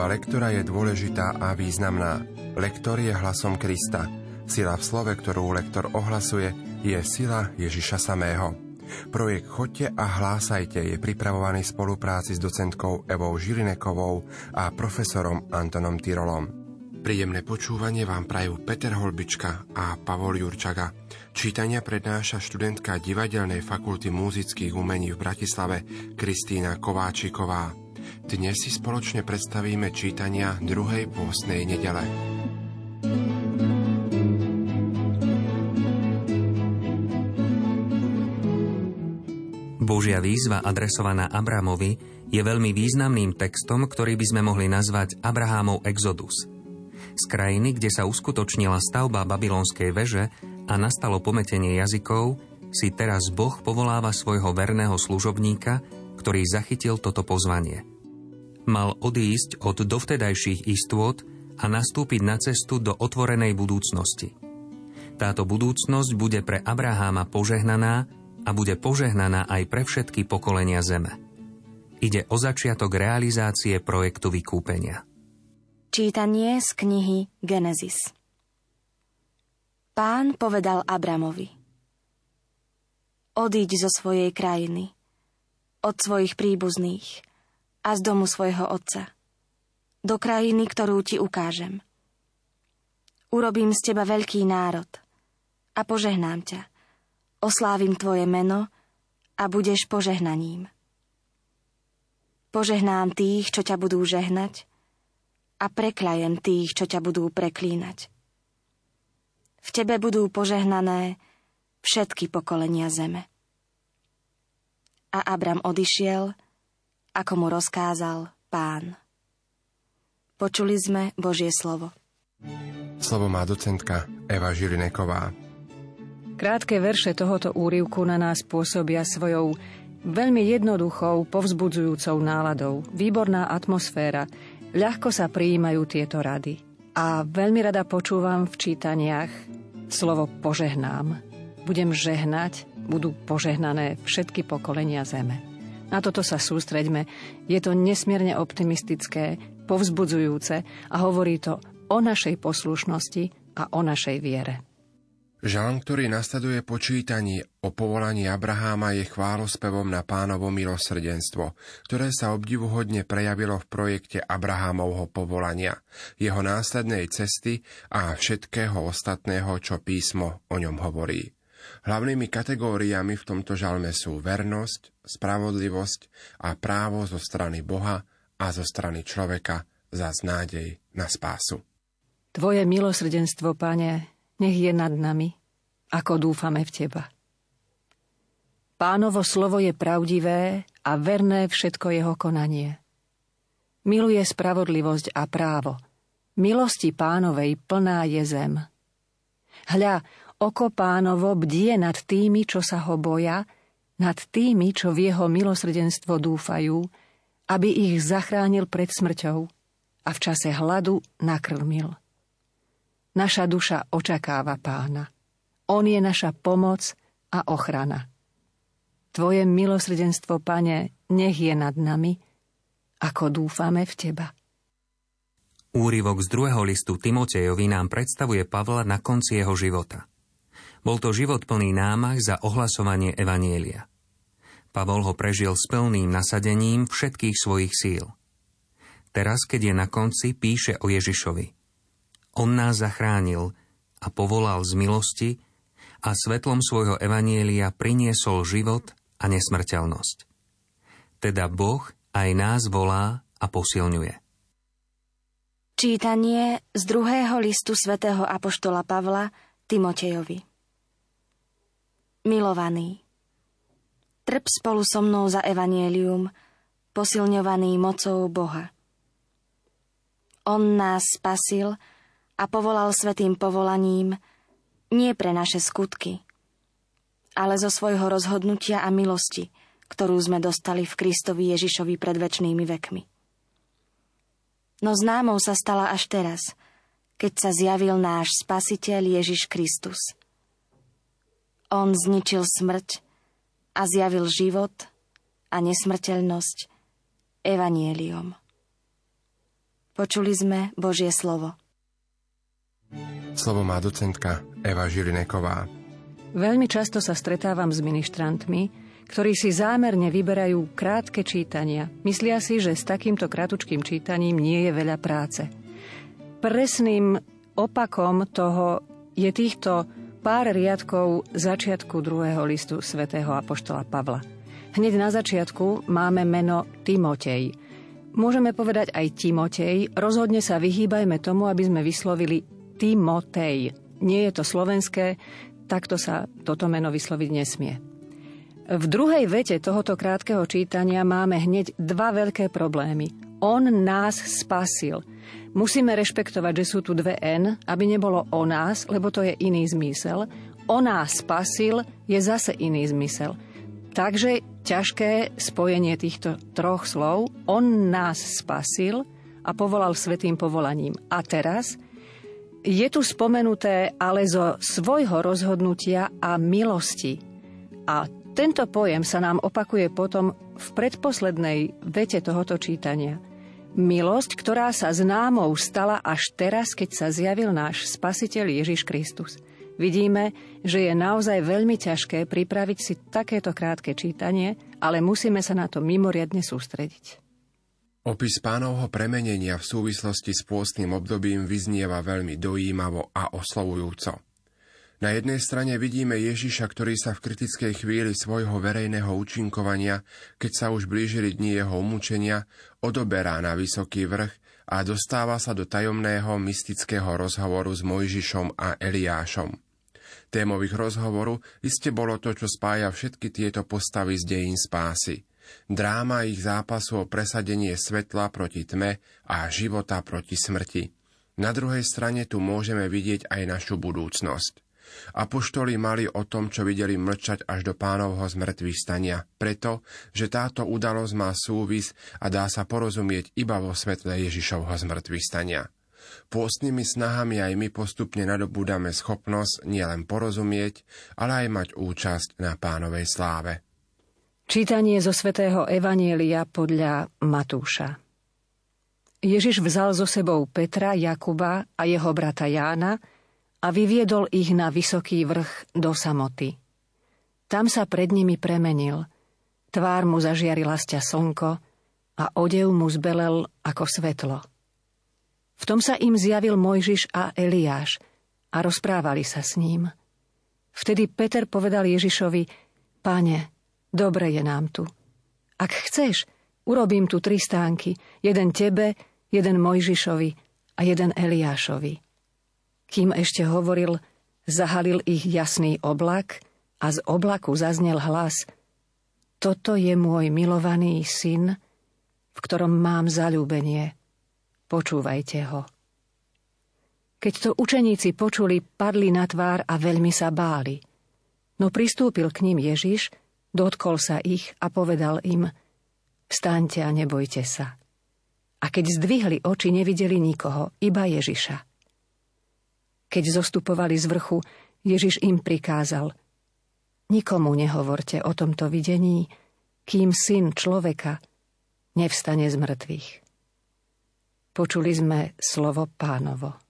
Služba lektora je dôležitá a významná. Lektor je hlasom Krista. Sila v slove, ktorú lektor ohlasuje, je sila Ježiša samého. Projekt Chodte a hlásajte je pripravovaný v spolupráci s docentkou Evou Žilinekovou a profesorom Antonom Tyrolom. Príjemné počúvanie vám prajú Peter Holbička a Pavol Jurčaga. Čítania prednáša študentka Divadelnej fakulty múzických umení v Bratislave Kristýna Kováčiková. Dnes si spoločne predstavíme čítania druhej pôstnej nedele. Božia výzva adresovaná Abramovi je veľmi významným textom, ktorý by sme mohli nazvať Abrahámov exodus. Z krajiny, kde sa uskutočnila stavba babylonskej veže a nastalo pometenie jazykov, si teraz Boh povoláva svojho verného služobníka, ktorý zachytil toto pozvanie. Mal odísť od dovtedajších istôt a nastúpiť na cestu do otvorenej budúcnosti. Táto budúcnosť bude pre Abraháma požehnaná a bude požehnaná aj pre všetky pokolenia zeme. Ide o začiatok realizácie projektu vykúpenia. Čítanie z knihy Genesis Pán povedal Abramovi Odíď zo svojej krajiny, od svojich príbuzných a z domu svojho otca, do krajiny, ktorú ti ukážem. Urobím z teba veľký národ a požehnám ťa oslávim Tvoje meno a budeš požehnaním. Požehnám tých, čo ťa budú žehnať a preklajem tých, čo ťa budú preklínať. V tebe budú požehnané všetky pokolenia zeme. A Abram odišiel, ako mu rozkázal pán. Počuli sme Božie slovo. Slovo má docentka Eva Žilineková. Krátke verše tohoto úrivku na nás pôsobia svojou veľmi jednoduchou, povzbudzujúcou náladou. Výborná atmosféra, ľahko sa prijímajú tieto rady. A veľmi rada počúvam v čítaniach slovo požehnám. Budem žehnať, budú požehnané všetky pokolenia zeme. Na toto sa sústreďme. Je to nesmierne optimistické, povzbudzujúce a hovorí to o našej poslušnosti a o našej viere. Žalm, ktorý nasleduje po čítaní o povolaní Abraháma je chválospevom na pánovo milosrdenstvo, ktoré sa obdivuhodne prejavilo v projekte Abrahámovho povolania, jeho následnej cesty a všetkého ostatného, čo písmo o ňom hovorí. Hlavnými kategóriami v tomto žalme sú vernosť, spravodlivosť a právo zo strany Boha a zo strany človeka za nádej na spásu. Tvoje milosrdenstvo, Pane, nech je nad nami, ako dúfame v Teba. Pánovo slovo je pravdivé a verné všetko jeho konanie. Miluje spravodlivosť a právo. Milosti pánovej plná je zem. Hľa, oko pánovo bdie nad tými, čo sa ho boja, nad tými, čo v jeho milosrdenstvo dúfajú, aby ich zachránil pred smrťou a v čase hladu nakrmil. Naša duša očakáva pána. On je naša pomoc a ochrana. Tvoje milosrdenstvo, pane, nech je nad nami, ako dúfame v Teba. Úrivok z druhého listu Timotejovi nám predstavuje Pavla na konci jeho života. Bol to život plný námach za ohlasovanie Evanielia. Pavol ho prežil s plným nasadením všetkých svojich síl. Teraz, keď je na konci, píše o Ježišovi – on nás zachránil a povolal z milosti a svetlom svojho evanielia priniesol život a nesmrteľnosť. Teda Boh aj nás volá a posilňuje. Čítanie z druhého listu svätého Apoštola Pavla Timotejovi Milovaný, trp spolu so mnou za evanielium, posilňovaný mocou Boha. On nás spasil, a povolal svetým povolaním nie pre naše skutky, ale zo svojho rozhodnutia a milosti, ktorú sme dostali v Kristovi Ježišovi pred väčšnými vekmi. No známou sa stala až teraz, keď sa zjavil náš Spasiteľ Ježiš Kristus. On zničil smrť a zjavil život a nesmrteľnosť evanieliom. Počuli sme Božie slovo. Slovo má docentka Eva Žilineková. Veľmi často sa stretávam s ministrantmi, ktorí si zámerne vyberajú krátke čítania. Myslia si, že s takýmto kratučkým čítaním nie je veľa práce. Presným opakom toho je týchto pár riadkov začiatku druhého listu svätého Apoštola Pavla. Hneď na začiatku máme meno Timotej – Môžeme povedať aj Timotej, rozhodne sa vyhýbajme tomu, aby sme vyslovili Timotej. Nie je to slovenské, takto sa toto meno vysloviť nesmie. V druhej vete tohoto krátkeho čítania máme hneď dva veľké problémy. On nás spasil. Musíme rešpektovať, že sú tu dve N, aby nebolo o nás, lebo to je iný zmysel. O nás spasil je zase iný zmysel. Takže ťažké spojenie týchto troch slov. On nás spasil a povolal svetým povolaním. A teraz je tu spomenuté ale zo svojho rozhodnutia a milosti. A tento pojem sa nám opakuje potom v predposlednej vete tohoto čítania. Milosť, ktorá sa známou stala až teraz, keď sa zjavil náš Spasiteľ Ježiš Kristus – vidíme, že je naozaj veľmi ťažké pripraviť si takéto krátke čítanie, ale musíme sa na to mimoriadne sústrediť. Opis pánovho premenenia v súvislosti s pôstnym obdobím vyznieva veľmi dojímavo a oslovujúco. Na jednej strane vidíme Ježiša, ktorý sa v kritickej chvíli svojho verejného účinkovania, keď sa už blížili dni jeho umúčenia, odoberá na vysoký vrch a dostáva sa do tajomného mystického rozhovoru s Mojžišom a Eliášom. Témov ich rozhovoru iste bolo to, čo spája všetky tieto postavy z dejín spásy. Dráma ich zápasu o presadenie svetla proti tme a života proti smrti. Na druhej strane tu môžeme vidieť aj našu budúcnosť. Apoštoli mali o tom, čo videli mlčať až do pánovho zmrtvých stania, preto, že táto udalosť má súvis a dá sa porozumieť iba vo svetle Ježišovho zmrtvých stania. Pôstnymi snahami aj my postupne nadobúdame schopnosť nielen porozumieť, ale aj mať účasť na pánovej sláve. Čítanie zo svätého Evanielia podľa Matúša. Ježiš vzal so sebou Petra, Jakuba a jeho brata Jána a vyviedol ich na vysoký vrch do samoty. Tam sa pred nimi premenil. Tvár mu zažiarila sťa slnko a odev mu zbelel ako svetlo. V tom sa im zjavil Mojžiš a Eliáš a rozprávali sa s ním. Vtedy Peter povedal Ježišovi, Pane, dobre je nám tu. Ak chceš, urobím tu tri stánky, jeden tebe, jeden Mojžišovi a jeden Eliášovi. Kým ešte hovoril, zahalil ich jasný oblak a z oblaku zaznel hlas Toto je môj milovaný syn, v ktorom mám zalúbenie – počúvajte ho. Keď to učeníci počuli, padli na tvár a veľmi sa báli. No pristúpil k ním Ježiš, dotkol sa ich a povedal im, vstaňte a nebojte sa. A keď zdvihli oči, nevideli nikoho, iba Ježiša. Keď zostupovali z vrchu, Ježiš im prikázal, nikomu nehovorte o tomto videní, kým syn človeka nevstane z mŕtvych. Počuli sme slovo pánovo.